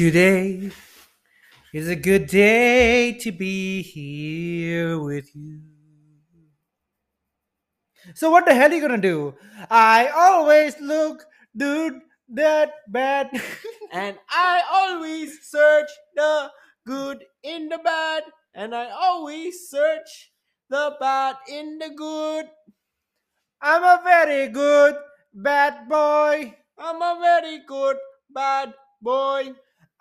Today is a good day to be here with you. So what the hell are you gonna do? I always look, dude, that bad. And I always search the good in the bad, and I always search the bad in the good. I'm a very good bad boy. I'm a very good bad boy,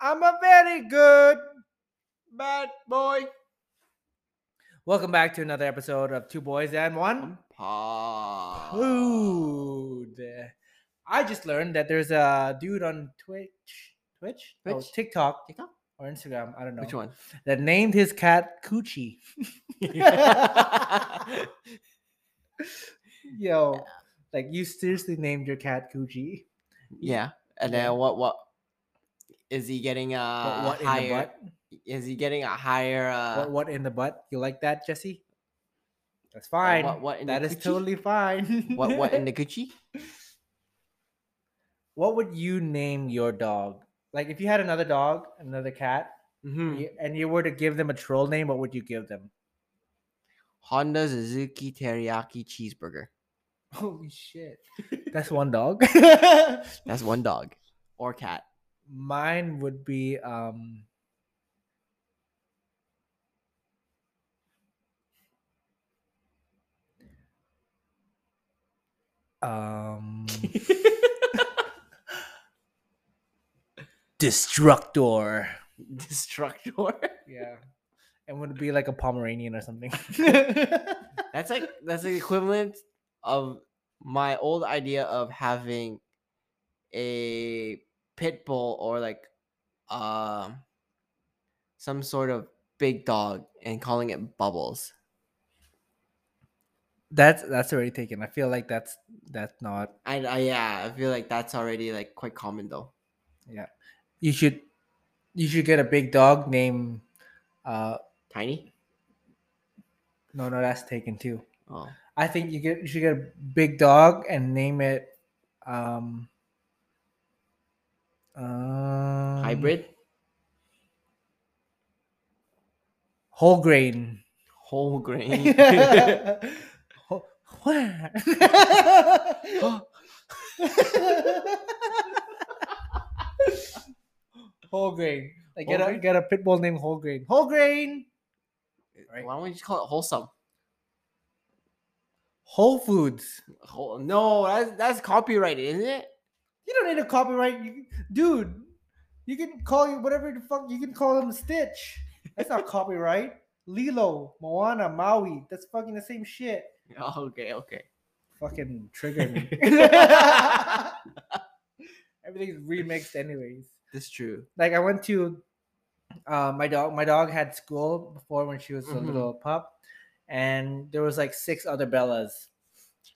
I'm a very good. bad boy. Welcome back to another episode of Two Boys and One Pod. Food. I just learned that there's a dude on Twitch, Twitch, No, Twitch? TikTok, TikTok? or Instagram. I don't know. Which one? That named his cat Coochie. Yo, like you seriously named your cat Coochie. yeah. And then what? What is he getting? a what in the higher? butt? Is he getting a higher? Uh, what what in the butt? You like that, Jesse? That's fine. what? What That is totally fine. What? What in the Gucci? what would you name your dog? Like if you had another dog, another cat, Mm-hmm. and you were to give them a troll name, what would you give them? Honda Suzuki Teriyaki Cheeseburger. Holy shit. That's one dog. That's one dog or cat. Mine would be um um Destructor. Destructor. Yeah. And would it be like a Pomeranian or something? That's like that's the equivalent of my old idea of having a pit bull or like um some sort of big dog and calling it Bubbles. that's that's already taken. I feel like that's that's not I, I yeah, I feel like that's already like quite common though. yeah. You should you should get a big dog named uh Tiny. no no that's taken too. Oh, I think you get you should get a big dog and name it um um, hybrid, whole grain. whole grain. Whole- what? whole grain. Like get Whole a grain? get a pit bull named whole grain. Whole grain. Right. Why don't we just call it wholesome? Whole Foods. Whole, no, that's that's copyrighted, isn't it? You don't need a copyright, you, dude. You can call you whatever the fuck you can call him Stitch. That's not copyright. Lilo, Moana, Maui. That's fucking the same shit. Oh, okay, okay. Fucking trigger me. Everything's remixed anyways. That's true. Like I went to uh, my dog. My dog had school before when she was a Mhm. little pup, and there was like six other Bellas.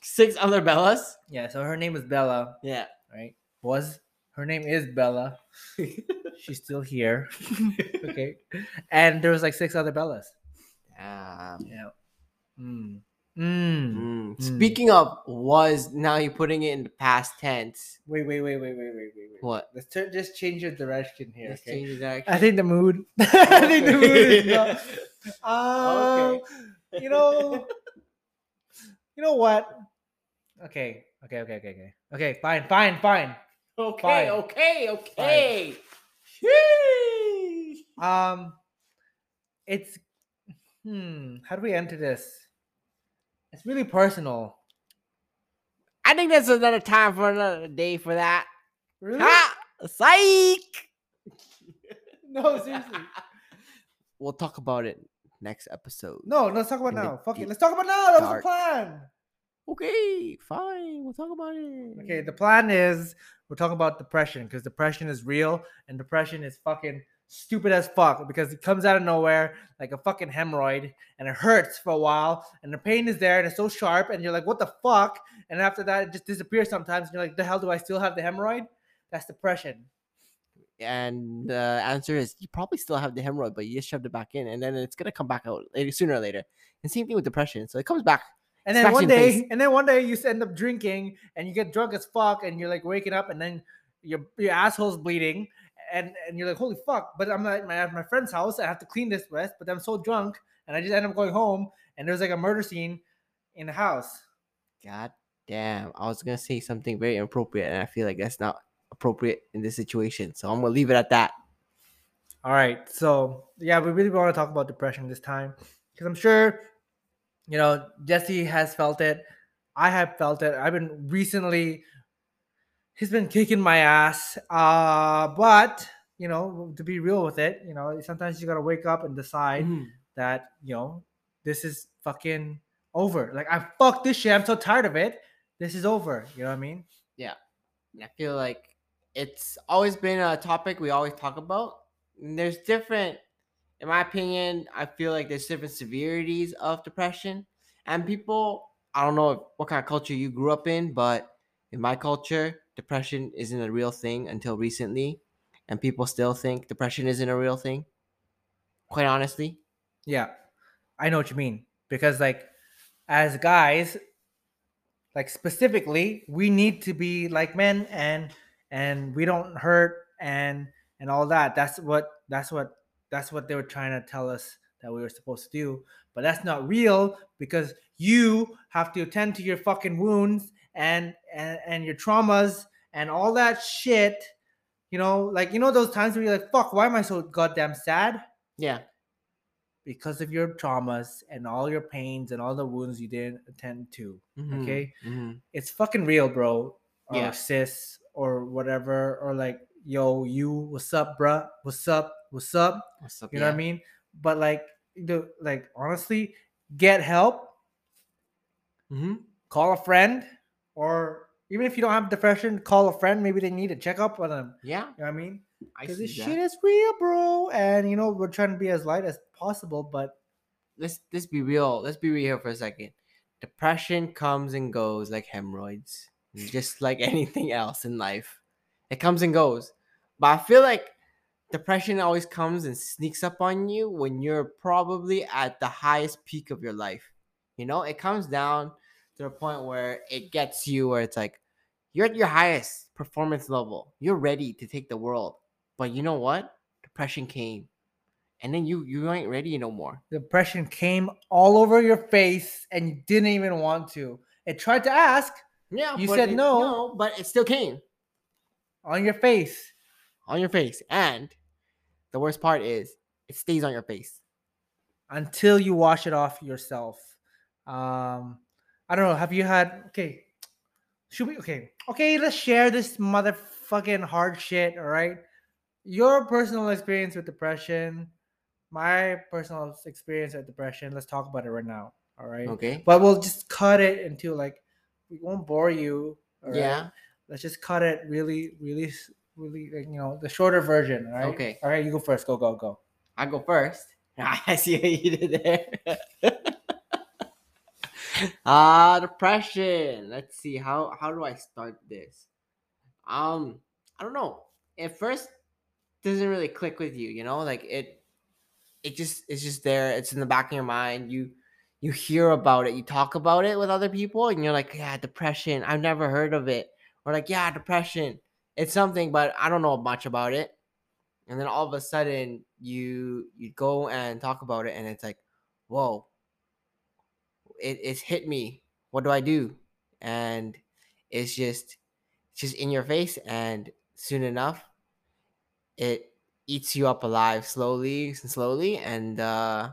Six other Bellas. Yeah, so her name is Bella, Yeah. right? Was her name is Bella. She's still here. okay, and there was like six other Bellas. Um, Yeah. Mm. Mm. mm. Mm. Speaking of was, now you're putting it in the past tense. Wait, wait, wait, wait, wait, wait, wait, wait. What? Let's turn, just change your direction here. Let's okay? change that. I think the mood. I think the mood is Okay. not. Um, you know, you know what? Okay, okay, okay, okay, okay. Okay, fine, fine, fine. Okay, Fine. okay, okay. Um, it's hmm. How do we enter this? It's really personal. I think that's another time for another day for that. Really? Ha! Psych! No, seriously. We'll talk about it next episode. No, let's talk about In now. Fuck it. Let's talk about now. That was the plan. Okay, fine. We'll talk about it. Okay, the plan is we're talking about depression because depression is real and depression is fucking stupid as fuck because it comes out of nowhere like a fucking hemorrhoid and it hurts for a while and the pain is there and it's so sharp and you're like, what the fuck? And after that, it just disappears sometimes and you're like, the hell do I still have the hemorrhoid? That's depression. and the answer is you probably still have the hemorrhoid, but you just shoved it back in, and then it's gonna come back out later, sooner or later. And same thing with depression, so it comes back. And then Smacks one you in the day, face. and then one day you end up drinking and you get drunk as fuck and you're like waking up and then your your asshole's bleeding and and you're like holy fuck. But I'm at my, at my friend's house. I have to clean this mess, but I'm so drunk and I just end up going home and there's like a murder scene in the house. God damn, I was gonna say something very inappropriate, and I feel like that's not appropriate in this situation, so I'm gonna leave it at that. All right. So yeah, we really want to talk about depression this time because I'm sure, you know, Jesse has felt it. I have felt it. I've been recently. He's been kicking my ass. Uh, but you know, to be real with it, you know, sometimes you gotta wake up and decide Mhm. that you know this is fucking over. Like I fuck this shit. I'm so tired of it. This is over. You know what I mean? Yeah. I feel like it's always been a topic we always talk about. And there's different, in my opinion, I feel like there's different severities of depression. And people, I don't know what kind of culture you grew up in, but in my culture, depression isn't a real thing until recently. And people still think depression isn't a real thing. Quite honestly. Yeah, I know what you mean because like as guys, like specifically, we need to be like men and and we don't hurt and and all that. That's what that's what that's what they were trying to tell us that we were supposed to do. But that's not real because you have to attend to your fucking wounds and and, and your traumas and all that shit. You know, like you know those times where you're like, "Fuck, why am I so goddamn sad?" Yeah. because of your traumas and all your pains and all the wounds you didn't attend to. Mhm, Okay. mhm. It's fucking real, bro. Or Yeah. sis or whatever. Or like, yo, you, what's up, bruh? What's up? What's up? What's up? You know what I mean? But like, the like honestly, get help, hmm call a friend, or even if you don't have depression, call a friend. Maybe they need a checkup on them. Yeah. You know what I mean? Because this that. shit is real, bro. And you know, we're trying to be as light as possible, but let's let's be real. Let's be real here for a second. Depression comes and goes like hemorrhoids, just like anything else in life. It comes and goes. But I feel like depression always comes and sneaks up on you when you're probably at the highest peak of your life. You know, it comes down to the point where it gets you where it's like you're at your highest performance level. You're ready to take the world. But you know what? Depression came. And then you you ain't ready no more. depression came all over your face and you didn't even want to. It tried to ask Yeah, You said it- no. but it still came on your face. on your face. And the worst part is it stays on your face. until you wash it off yourself. Um, I don't know. Have you had okay? Should we okay? Okay, let's share this motherfucking hard shit. All right, your personal experience with depression, my personal experience with depression. Let's talk about it right now. All right, Okay. but we'll just cut it into like we won't bore you. right? Yeah. let's just cut it really, really, really. Like, you know, the shorter version. All right. Okay. All right, you go first. Go, go, go. I go first. I see what you did there. Ah, depression. Let's see how how do I start this? Um, I don't know. At first, doesn't really click with you. You know, like it. It just it's just there. It's in the back of your mind. You you hear about it. You talk about it with other people, and you're like, yeah, depression. I've never heard of it. Or like, yeah, depression. It's something, but I don't know much about it. And then all of a sudden you you go and talk about it and it's like whoa. It, it's hit me. What do i do? And it's just it's just in your face and soon enough it eats you up alive slowly and slowly and uh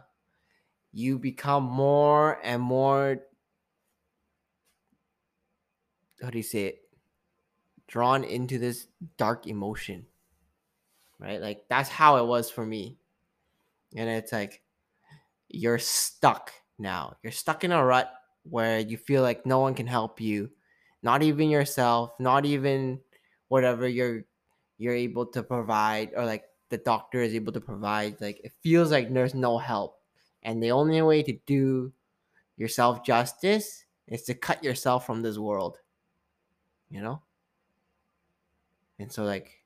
you become more and more how do you say it drawn into this dark emotion right? Like that's how it was for me. And it's like you're stuck now. You're stuck in a rut where you feel like no one can help you, not even yourself, not even whatever you're you're able to provide or like the doctor is able to provide. Like it feels like there's no help. And the only way to do yourself justice is to cut yourself from this world. You know? And so like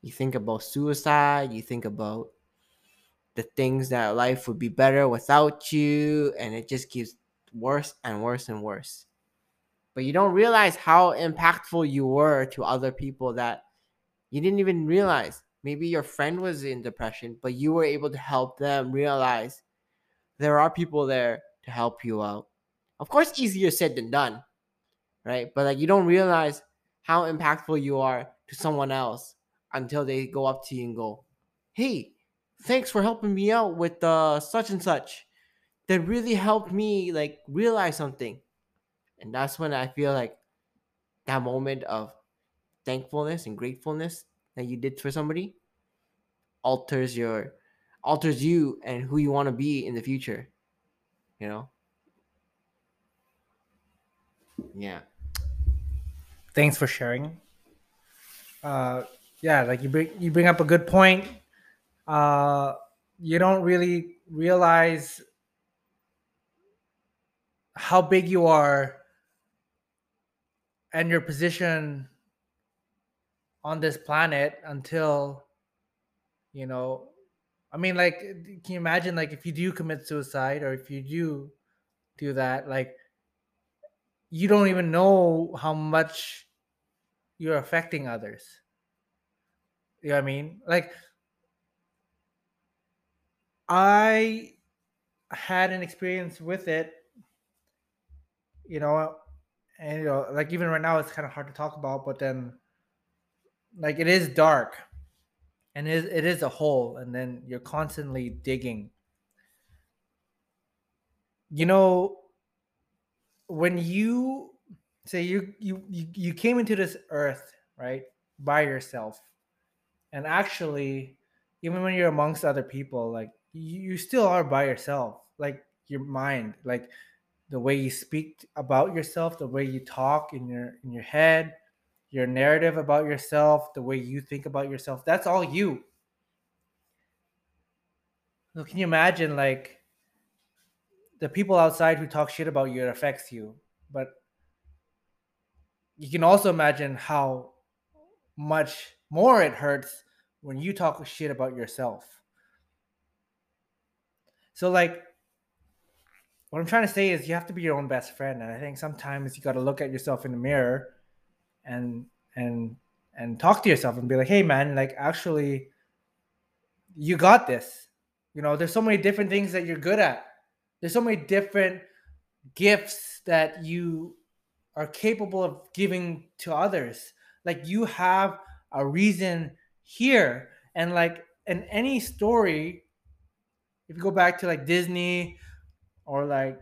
you think about suicide, you think about the things that life would be better without you, and it just keeps worse and worse and worse. But you don't realize how impactful you were to other people that you didn't even realize. Maybe your friend was in depression, but you were able to help them realize there are people there to help you out. Of course, easier said than done, right? But like you don't realize how impactful you are to someone else until they go up to you and go, "Hey, thanks for helping me out with uh, such and such." That really helped me like realize something, and that's when I feel like that moment of thankfulness and gratefulness that you did for somebody alters your alters you and who you want to be in the future you know yeah Thanks for sharing. Uh, yeah, like you bring you bring up a good point. Uh, you don't really realize how big you are and your position on this planet until you know i mean like can you imagine like if you do commit suicide or if you do do that like you don't even know how much you're affecting others. You know what i mean? Like i had an experience with it you know and you know like even right now it's kind of hard to talk about but then like it is dark and it is, it is a hole and then you're constantly digging. You know when you say you you you, you came into this earth right by yourself and actually even when you're amongst other people like you, you still are by yourself like your mind like the way you speak about yourself the way you talk in your in your head your narrative about yourself, the way you think about yourself, that's all you. So can you imagine like the people outside who talk shit about you, it affects you. But you can also imagine how much more it hurts when you talk shit about yourself. So like what I'm trying to say is you have to be your own best friend. And I think sometimes you got to look at yourself in the mirror and and and talk to yourself and be like hey man like actually you got this you know there's so many different things that you're good at there's so many different gifts that you are capable of giving to others like you have a reason here and like in any story if you go back to like disney or like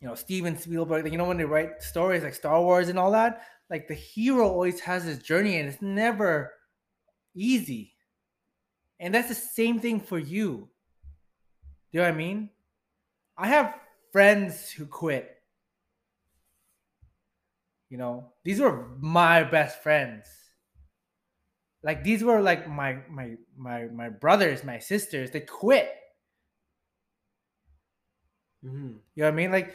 you know steven spielberg like, you know when they write stories like star wars and all that like the hero always has his journey and it's never easy. And that's the same thing for you. Do you know what I mean? I have friends who quit. You know, these were my best friends. Like these were like my my my my brothers, my sisters. They quit. Mm-hmm. You know what I mean? Like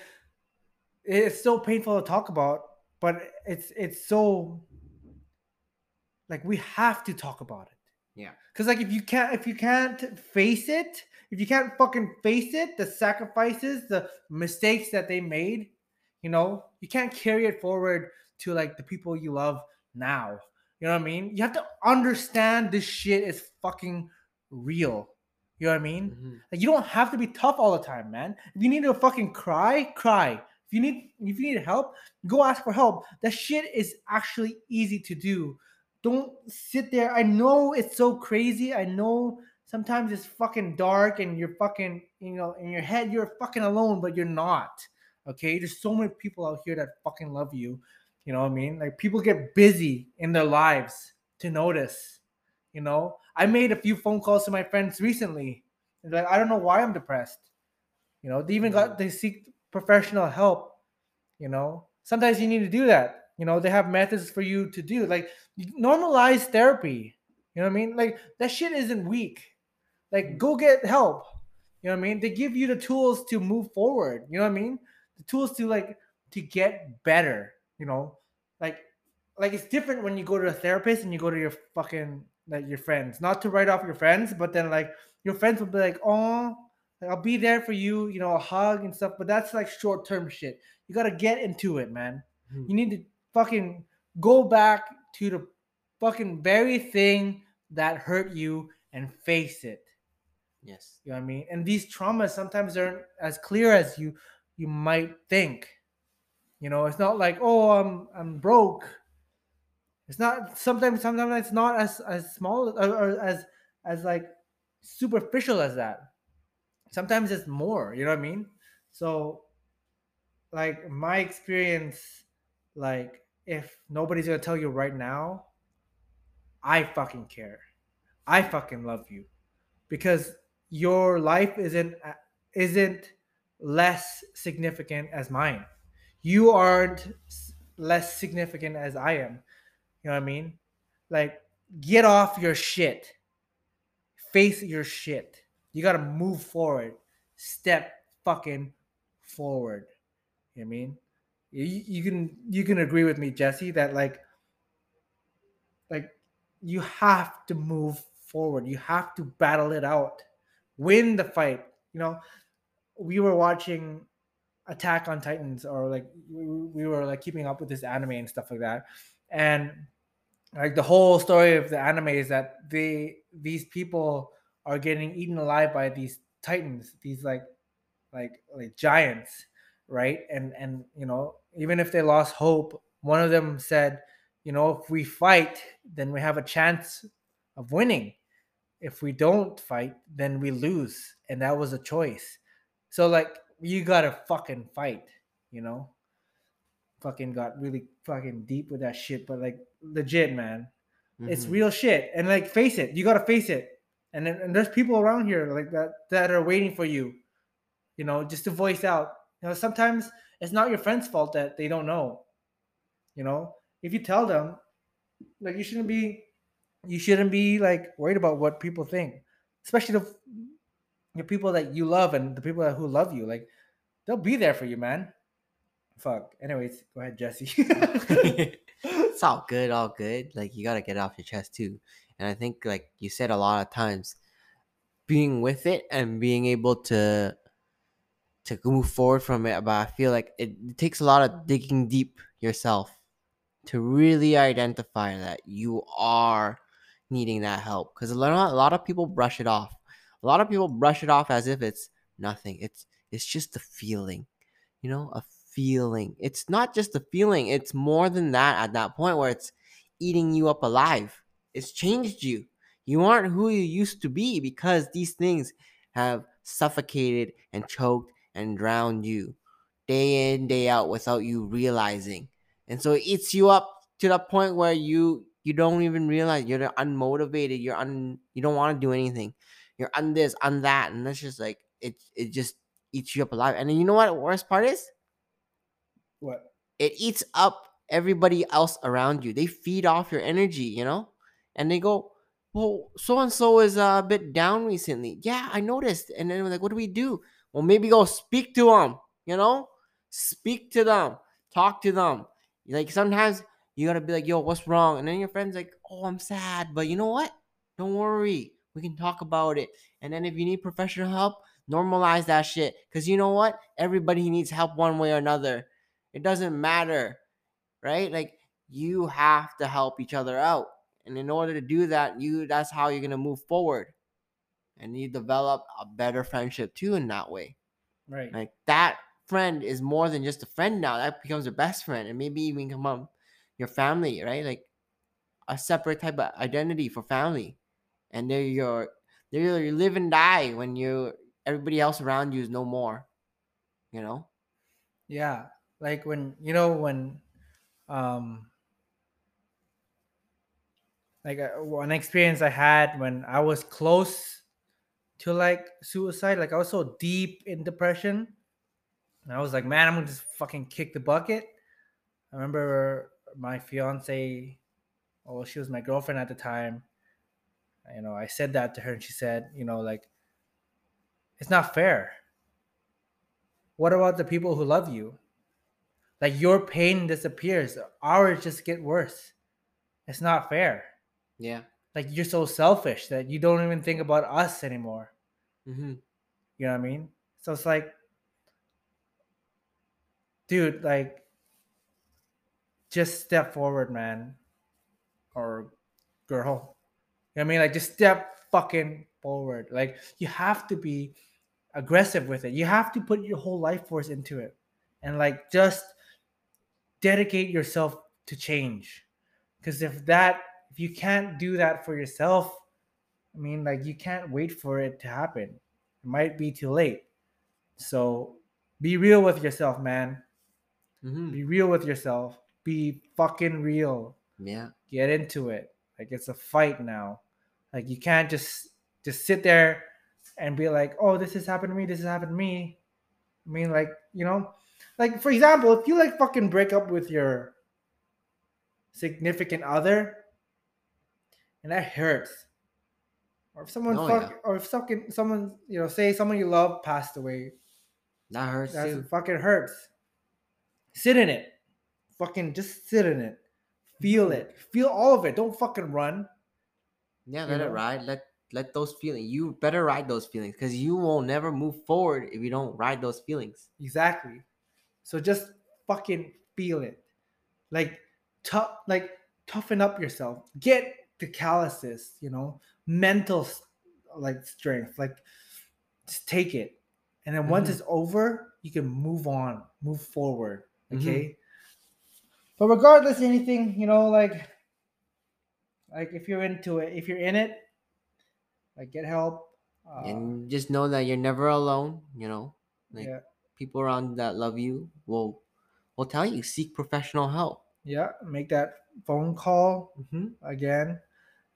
it's so painful to talk about but it's it's so like we have to talk about it. Yeah. Cuz like if you can't if you can't face it, if you can't fucking face it, the sacrifices, the mistakes that they made, you know, you can't carry it forward to like the people you love now. You know what I mean? You have to understand this shit is fucking real. You know what I mean? Mm-hmm. Like you don't have to be tough all the time, man. If you need to fucking cry, cry If you need if you need help, go ask for help. That shit is actually easy to do. Don't sit there. I know it's so crazy. I know sometimes it's fucking dark and you're fucking, you know, in your head you're fucking alone, but you're not. Okay? There's so many people out here that fucking love you. You know what I mean? Like people get busy in their lives to notice. You know, I made a few phone calls to my friends recently. Like, I don't know why I'm depressed. You know, they even got mm. they seek professional help you know sometimes you need to do that you know they have methods for you to do like normalize therapy you know what i mean like that shit isn't weak like mm. go get help you know what i mean they give you the tools to move forward you know what i mean the tools to like to get better you know like like it's different when you go to a therapist and you go to your fucking like your friends. Not to write off your friends, but then like your friends will be like, oh, like, I'll be there for you, you know, a hug and stuff. But that's like short term shit. You gotta get into it, man. Mhm. You need to fucking go back to the fucking very thing that hurt you and face it. Yes. You know what I mean? And these traumas sometimes aren't as clear as you you might think. You know, it's not like, oh, I'm I'm broke. It's not sometimes sometimes it's not as as small or, or as as like superficial as that. Sometimes it's more, you know what I mean? So like my experience, like if nobody's gonna tell you right now, I fucking care. I fucking love you because your life isn't uh, isn't less significant as mine. You aren't less significant as I am. You know what I mean? Like get off your shit. Face your shit. You got to move forward. Step fucking forward. You know what I mean? You, you can you can agree with me, Jesse, that like like you have to move forward. You have to battle it out. Win the fight. You know, we were watching Attack on Titans or like we, we were like keeping up with this anime and stuff like that. And like the whole story of the anime is that they these people are getting eaten alive by these titans, these like like like giants, right? And and you know, even if they lost hope, one of them said, you know, if we fight, then we have a chance of winning. If we don't fight, then we lose. And that was a choice. So like you gotta fucking fight, you know? Fucking got really fucking deep with that shit, but like legit, man. It's Mhm. real shit. And like face it. You gotta face it. And then and there's people around here like that that are waiting for you, you know, just to voice out. You know, sometimes it's not your friend's fault that they don't know. You know, if you tell them, like you shouldn't be you shouldn't be like worried about what people think. Especially the the people that you love and the people that who love you. Like they'll be there for you, man. Fuck. Anyways, go ahead, Jesse. it's all good, all good. Like you gotta get it off your chest too. And I think, like you said a lot of times, being with it and being able to to move forward from it. But I feel like it, it takes a lot of digging deep yourself to really identify that you are needing that help. Because a lot, a lot of people brush it off. A lot of people brush it off as if it's nothing. It's it's just a feeling, you know, a feeling. It's not just a feeling. It's more than that at that point where it's eating you up alive. It's changed you. You aren't who you used to be because these things have suffocated and choked and drowned you day in day out without you realizing and so it eats you up to the point where you you don't even realize you're unmotivated you're un you don't want to do anything you're on this on that and that's just like it it just eats you up alive and then you know what the worst part is what? it eats up everybody else around you. They feed off your energy, you know? And they go, Well, so and so is a bit down recently. Yeah, I noticed. And then we're like, What do we do? Well, maybe go speak to them, you know? Speak to them, talk to them. Like sometimes you gotta be like, Yo, what's wrong? And then your friend's like, Oh, I'm sad. But you know what? Don't worry. We can talk about it. And then if you need professional help, normalize that shit. Because you know what? Everybody needs help one way or another. It doesn't matter, right? Like you have to help each other out. And in order to do that, you that's how you're gonna move forward. And you develop a better friendship too in that way. Right. Like that friend is more than just a friend now. That becomes your best friend and maybe even become um, your family, right? Like a separate type of identity for family. And they're your they're your live and die when you everybody else around you is no more. You know? Yeah, like when you know when, um, like uh, one experience I had when I was close to like suicide. Like I was so deep in depression, and I was like, man, I'm gonna just fucking kick the bucket. I remember my fiance, well, she was my girlfriend at the time. You know, I said that to her, and she said, you know, like, it's not fair. What about the people who love you? Like your pain disappears, ours just get worse. It's not fair. Yeah. like you're so selfish that you don't even think about us anymore. Mm-hmm. You know what I mean? So it's like, dude, like, just step forward, man, or girl. You know what I mean? Like, just step fucking forward. Like, you have to be aggressive with it. You have to put your whole life force into it, and like, just dedicate yourself to change. Because if that, if you can't do that for yourself, I mean, like, you can't wait for it to happen. It might be too late. So be real with yourself, man. Mm-hmm. Be real with yourself. Be fucking real. Yeah. Get into it. Like it's a fight now. Like you can't just just sit there and be like, "Oh, this has happened to me. This has happened to me." I mean, like you know, like for example, if you like fucking break up with your significant other, and that hurts, or if someone Oh, fuck, or if fucking someone you know, say someone you love passed away, That hurts that fucking hurts. Sit in it. Fucking just sit in it. Feel it. Feel all of it. Don't fucking run. Yeah, you let know? it ride. Let let those feelings. You better ride those feelings because you will never move forward if you don't ride those feelings. Exactly. So just fucking feel it. Like tough like toughen up yourself. Get the calluses, you know, mental like strength. Like just take it. And then once Mhm. it's over, you can move on, move forward. Mhm. Okay. But regardless anything, you know, like like if you're into it, if you're in it, like get help. Uh, and just know that you're never alone. You know, like yeah, people around that love you will will tell you seek professional help. yeah. Make that phone call Mm-hmm. again.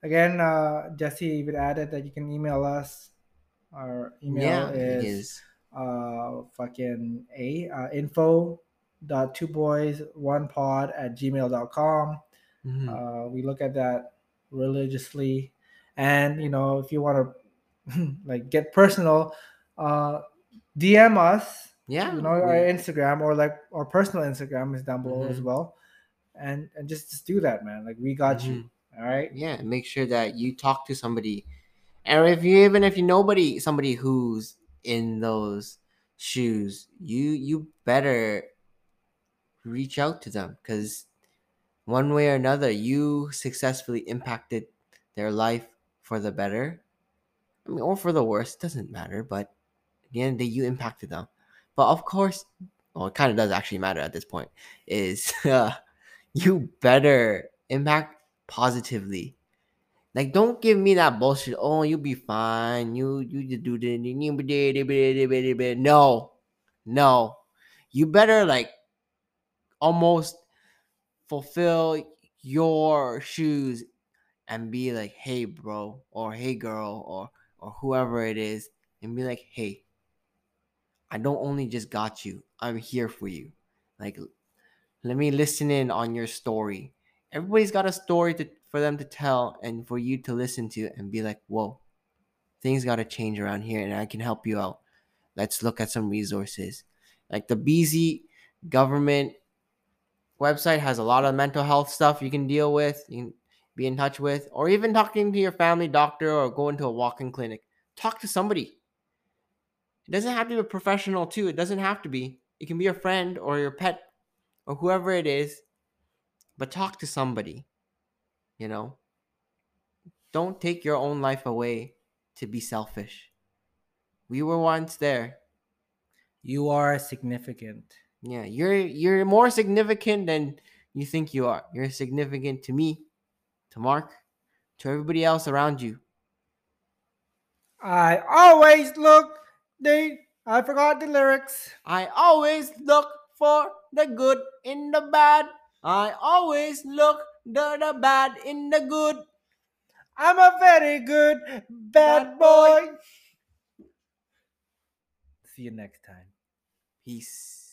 Again, uh, Jesse even added that you can email us. Our email Yeah, is, is. uh fucking a uh, info dot two boys one pod at gmail.com Mhm. uh we look at that religiously. And you know if you want to like get personal uh dm us yeah, you know our instagram or like our personal instagram is down below as Mhm. well. And and just just do that man. Like we got you Mhm. all right? Yeah make sure that you talk to somebody. And if you even if you nobody somebody who's in those shoes you you better reach out to them because one way or another you successfully impacted their life for the better i mean or for the worse doesn't matter but at the end of the day you impacted them but of course well it kind of does actually matter at this point is uh, you better impact positively like, don't give me that bullshit. Oh, you'll be fine. You you do the no, no. You better like almost fulfill your shoes and be like, hey, bro, or hey, girl, or or whoever it is, and be like, hey, I don't only just got you. I'm here for you. Like, let me listen in on your story. Everybody's got a story to for them to tell and for you to listen to and be like, whoa, things got to change around here and I can help you out. Let's look at some resources. Like the BC government website has a lot of mental health stuff you can deal with, you can be in touch with, or even talking to your family doctor or going to a walk-in clinic. Talk to somebody. It doesn't have to be a professional too. It doesn't have to be. It can be your friend or your pet or whoever it is. But talk to somebody. You know? Don't take your own life away to be selfish. We were once there. you are significant Yeah, you're you're more significant than you think you are. You're significant to me, to Mark, to everybody else around you. i always look the i forgot the lyrics I always look for the good in the bad. I always look the, the bad in the good. i'm a very good bad, Bad boy boy. see you next time Peace.